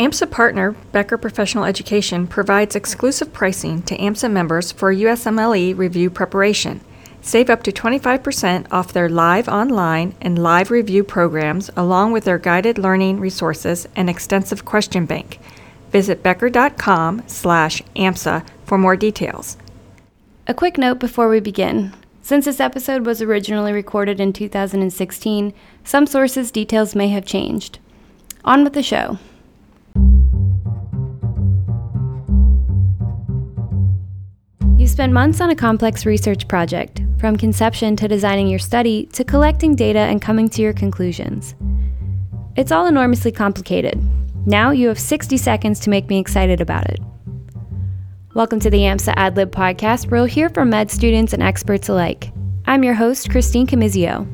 AMSA partner Becker Professional Education provides exclusive pricing to AMSA members for USMLE review preparation. Save up to 25% off their live online and live review programs, along with their guided learning resources and extensive question bank. Visit becker.com slash AMSA for more details. A quick note before we begin. Since this episode was originally recorded in 2016, some sources' details may have changed. On with the show. Spend months on a complex research project, from conception to designing your study to collecting data and coming to your conclusions. It's all enormously complicated. Now you have 60 seconds to make me excited about it. Welcome to the AMSA AdLib podcast, where you'll hear from med students and experts alike. I'm your host, Christine Camizio.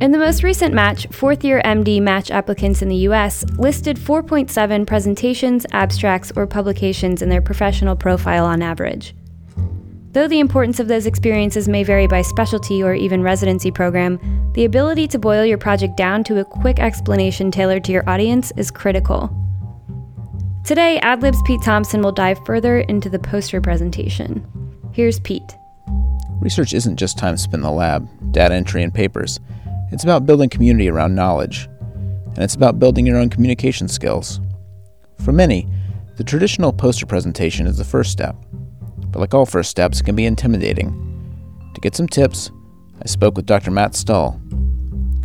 In the most recent match, fourth year MD match applicants in the US listed 4.7 presentations, abstracts, or publications in their professional profile on average. Though the importance of those experiences may vary by specialty or even residency program, the ability to boil your project down to a quick explanation tailored to your audience is critical. Today, AdLib's Pete Thompson will dive further into the poster presentation. Here's Pete. Research isn't just time spent in the lab, data entry, and papers. It's about building community around knowledge, and it's about building your own communication skills. For many, the traditional poster presentation is the first step but like all first steps, it can be intimidating. To get some tips, I spoke with Dr. Matt Stull.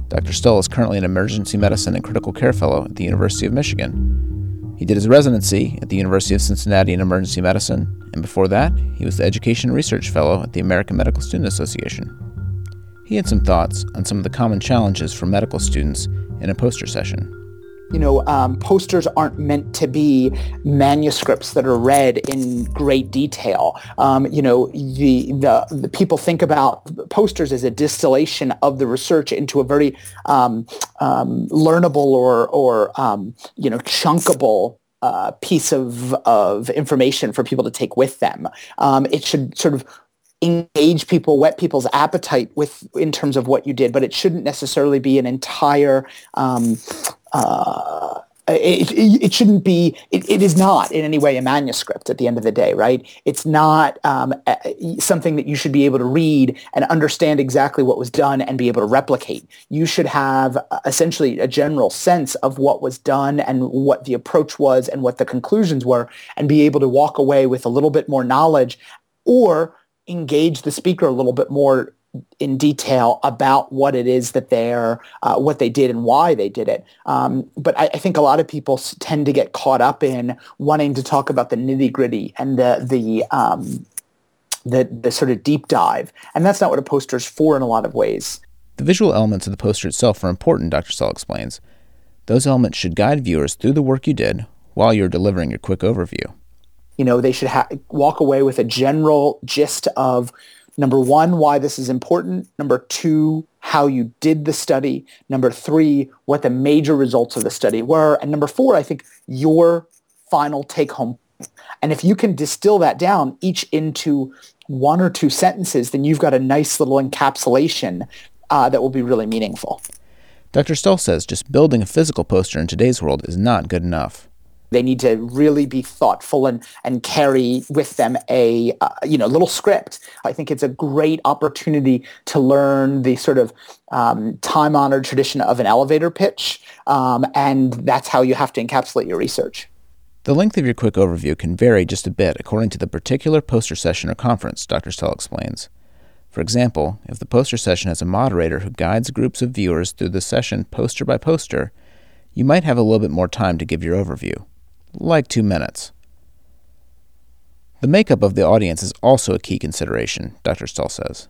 Dr. Stull is currently an emergency medicine and critical care fellow at the University of Michigan. He did his residency at the University of Cincinnati in emergency medicine, and before that, he was the Education Research Fellow at the American Medical Student Association. He had some thoughts on some of the common challenges for medical students in a poster session you know, um, posters aren't meant to be manuscripts that are read in great detail. Um, you know, the, the, the people think about posters as a distillation of the research into a very um, um learnable or or um, you know chunkable uh, piece of of information for people to take with them. Um, it should sort of engage people, whet people's appetite with in terms of what you did, but it shouldn't necessarily be an entire um, uh, it, it, it, shouldn't be, it, it is not in any way a manuscript at the end of the day, right? It's not um, something that you should be able to read and understand exactly what was done and be able to replicate. You should have uh, essentially a general sense of what was done and what the approach was and what the conclusions were and be able to walk away with a little bit more knowledge or engage the speaker a little bit more in detail about what it is that they're, uh, what they did and why they did it. Um, but I, I, think a lot of people tend to get caught up in wanting to talk about the nitty gritty and the the um, the the sort of deep dive, and that's not what a poster is for in a lot of ways. The visual elements of the poster itself are important, Dr. Stull explains. Those elements should guide viewers through the work you did while you're delivering your quick overview. You know, they should ha- walk away with a general gist of number one, why this is important. Number two, how you did the study. Number three, what the major results of the study were. And number four, I think your final take home. And if you can distill that down each into one or two sentences, then you've got a nice little encapsulation uh, that will be really meaningful. Dr. Stull says just building a physical poster in today's world is not good enough. They need to really be thoughtful and, and carry with them a uh, you know little script. I think it's a great opportunity to learn the sort of um, time-honored tradition of an elevator pitch, um, and that's how you have to encapsulate your research. The length of your quick overview can vary just a bit according to the particular poster session or conference, Dr. Stull explains. For example, if the poster session has a moderator who guides groups of viewers through the session poster by poster, you might have a little bit more time to give your overview like two minutes. The makeup of the audience is also a key consideration, Dr. Stull says.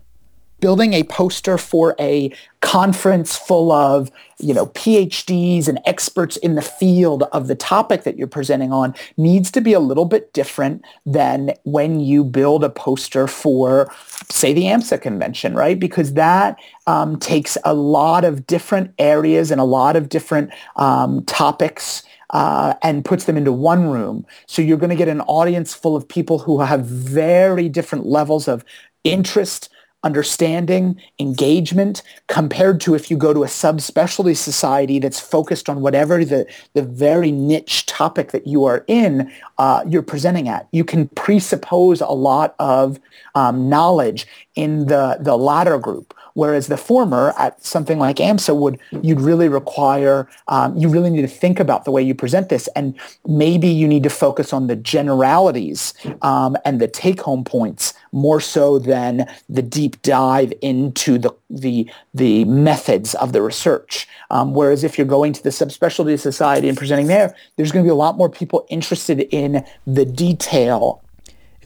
Building a poster for a conference full of, you know, PhDs and experts in the field of the topic that you're presenting on needs to be a little bit different than when you build a poster for, say, the AMSA convention, right? Because that um, takes a lot of different areas and a lot of different um, topics uh, and puts them into one room. So you're going to get an audience full of people who have very different levels of interest, understanding, engagement, compared to if you go to a subspecialty society that's focused on whatever the, the very niche topic that you are in, uh, you're presenting at. You can presuppose a lot of um, knowledge in the, the latter group Whereas the former, at something like AMSA, would you'd really require um, you really need to think about the way you present this, and maybe you need to focus on the generalities um, and the take-home points more so than the deep dive into the the the methods of the research. Um, whereas if you're going to the subspecialty society and presenting there, there's going to be a lot more people interested in the detail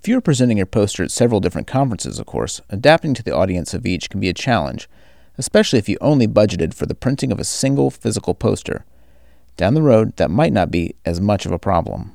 if you are presenting your poster at several different conferences, of course, adapting to the audience of each can be a challenge, especially if you only budgeted for the printing of a single physical poster. Down the road, that might not be as much of a problem.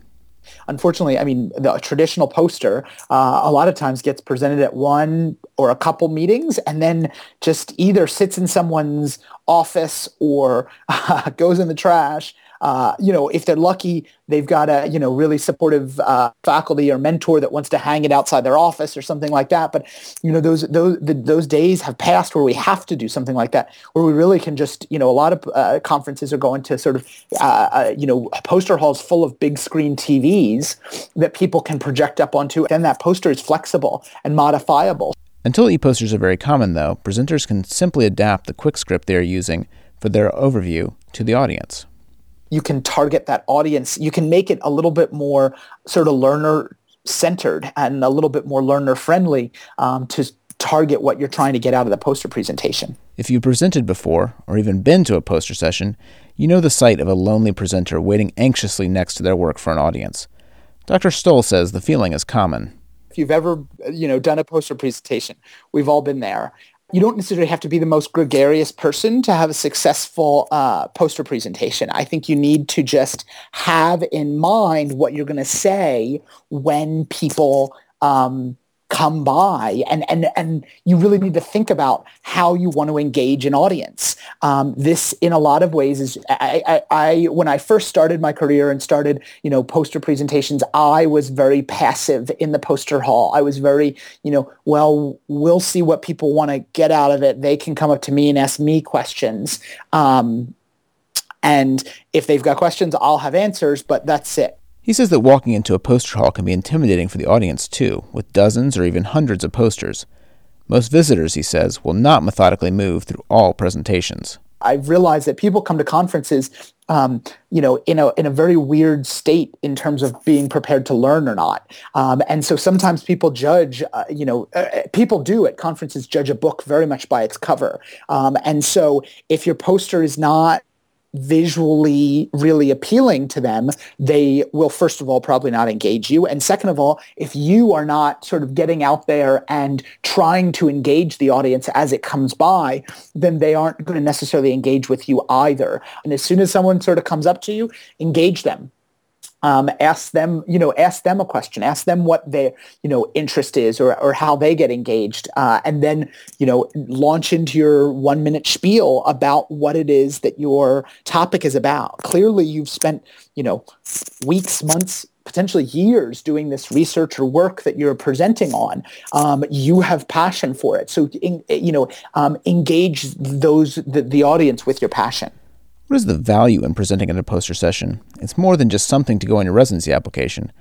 Unfortunately, I mean, the traditional poster uh, a lot of times gets presented at one or a couple meetings and then just either sits in someone's office or uh, goes in the trash uh, you know, if they're lucky, they've got a, you know, really supportive uh, faculty or mentor that wants to hang it outside their office or something like that. But, you know, those, those, the, those days have passed where we have to do something like that, where we really can just, you know, a lot of uh, conferences are going to sort of, uh, uh, you know, poster halls full of big screen TVs that people can project up onto. And that poster is flexible and modifiable. Until e-posters are very common, though, presenters can simply adapt the quick script they are using for their overview to the audience you can target that audience. You can make it a little bit more sort of learner centered and a little bit more learner friendly um, to target what you're trying to get out of the poster presentation. If you've presented before or even been to a poster session, you know the sight of a lonely presenter waiting anxiously next to their work for an audience. Dr. Stull says the feeling is common. If you've ever, you know, done a poster presentation, we've all been there you don't necessarily have to be the most gregarious person to have a successful uh, poster presentation. I think you need to just have in mind what you're going to say when people um, come by and and and you really need to think about how you want to engage an audience. Um, this in a lot of ways is I, I, I, when i first started my career and started you know poster presentations i was very passive in the poster hall. I was very you know well we'll see what people want to get out of it. They can come up to me and ask me questions. Um, and if they've got questions i'll have answers but that's it he says that walking into a poster hall can be intimidating for the audience too, with dozens or even hundreds of posters. Most visitors, he says, will not methodically move through all presentations. I've realized that people come to conferences, um, you know, in a in a very weird state in terms of being prepared to learn or not. Um, and so sometimes people judge, uh, you know, uh, people do at conferences judge a book very much by its cover. Um, and so if your poster is not visually really appealing to them, they will first of all probably not engage you. And second of all, if you are not sort of getting out there and trying to engage the audience as it comes by, then they aren't going to necessarily engage with you either. And as soon as someone sort of comes up to you, engage them um, ask them, you know, ask them a question, ask them what their, you know, interest is or, or how they get engaged. Uh, and then, you know, launch into your one minute spiel about what it is that your topic is about. Clearly you've spent, you know, weeks, months, potentially years doing this research or work that you're presenting on. Um, you have passion for it. So, in, you know, um, engage those, the, the audience with your passion. What is the value in presenting at a poster session? It's more than just something to go on your residency application.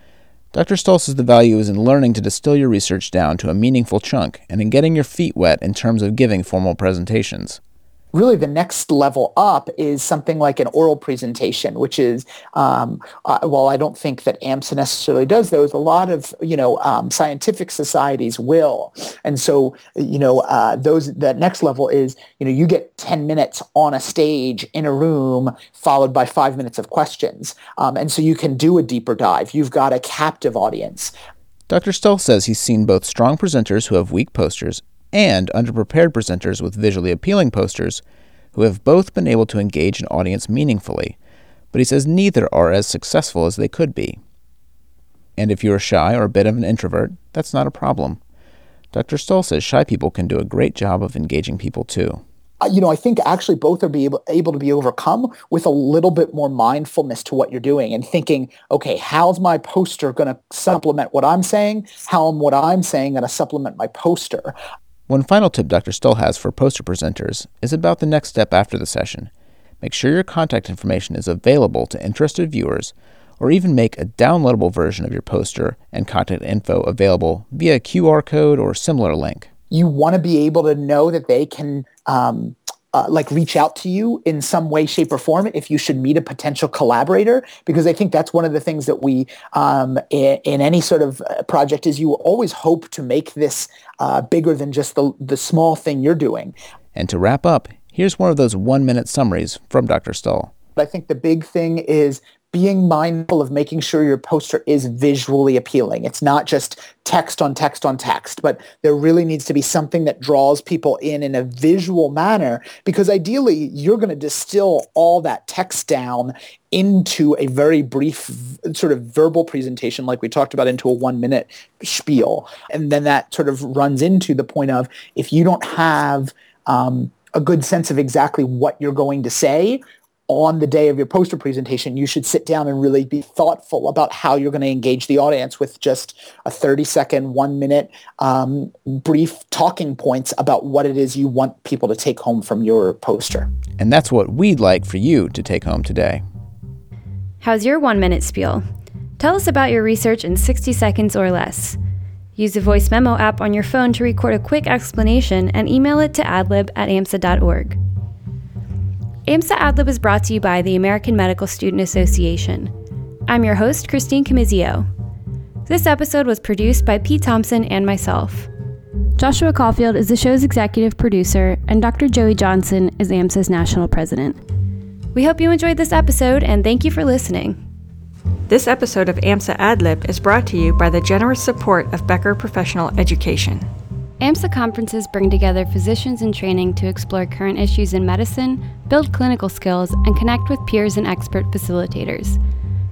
Dr. Stull says the value is in learning to distill your research down to a meaningful chunk and in getting your feet wet in terms of giving formal presentations really the next level up is something like an oral presentation, which is, um, uh, while I don't think that AMSA necessarily does those, a lot of, you know, um, scientific societies will. And so, you know, uh, those, that next level is, you know, you get 10 minutes on a stage in a room followed by five minutes of questions. Um, and so you can do a deeper dive. You've got a captive audience. Dr. Stull says he's seen both strong presenters who have weak posters and underprepared presenters with visually appealing posters who have both been able to engage an audience meaningfully, but he says neither are as successful as they could be. And if you're shy or a bit of an introvert, that's not a problem. Dr. Stull says shy people can do a great job of engaging people too. You know, I think actually both are be able, able to be overcome with a little bit more mindfulness to what you're doing and thinking, okay, how's my poster going to supplement what I'm saying? How am what I'm saying going to supplement my poster? One final tip Dr. Stull has for poster presenters is about the next step after the session. Make sure your contact information is available to interested viewers, or even make a downloadable version of your poster and contact info available via QR code or similar link. You want to be able to know that they can um, uh, like reach out to you in some way, shape, or form if you should meet a potential collaborator, because I think that's one of the things that we um, in, in, any sort of uh, project is you always hope to make this uh, bigger than just the the small thing you're doing. And to wrap up, here's one of those one minute summaries from Dr. Stull. I think the big thing is being mindful of making sure your poster is visually appealing. It's not just text on text on text, but there really needs to be something that draws people in in a visual manner because ideally you're going to distill all that text down into a very brief sort of verbal presentation like we talked about into a one minute spiel. And then that sort of runs into the point of if you don't have um, a good sense of exactly what you're going to say, on the day of your poster presentation, you should sit down and really be thoughtful about how you're going to engage the audience with just a 30 second, one minute um, brief talking points about what it is you want people to take home from your poster. And that's what we'd like for you to take home today. How's your one minute spiel? Tell us about your research in 60 seconds or less. Use the voice memo app on your phone to record a quick explanation and email it to adlib at amsa.org. AMSA AdLib is brought to you by the American Medical Student Association. I'm your host, Christine Camizio. This episode was produced by Pete Thompson and myself. Joshua Caulfield is the show's executive producer, and Dr. Joey Johnson is AMSA's national president. We hope you enjoyed this episode, and thank you for listening. This episode of AMSA AdLib is brought to you by the generous support of Becker Professional Education. AMSA conferences bring together physicians in training to explore current issues in medicine, build clinical skills, and connect with peers and expert facilitators.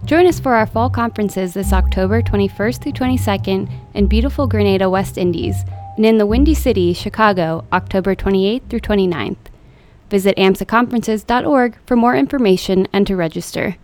Join us for our fall conferences this October 21st through 22nd in beautiful Grenada, West Indies, and in the Windy City, Chicago, October 28th through 29th. Visit amsaconferences.org for more information and to register.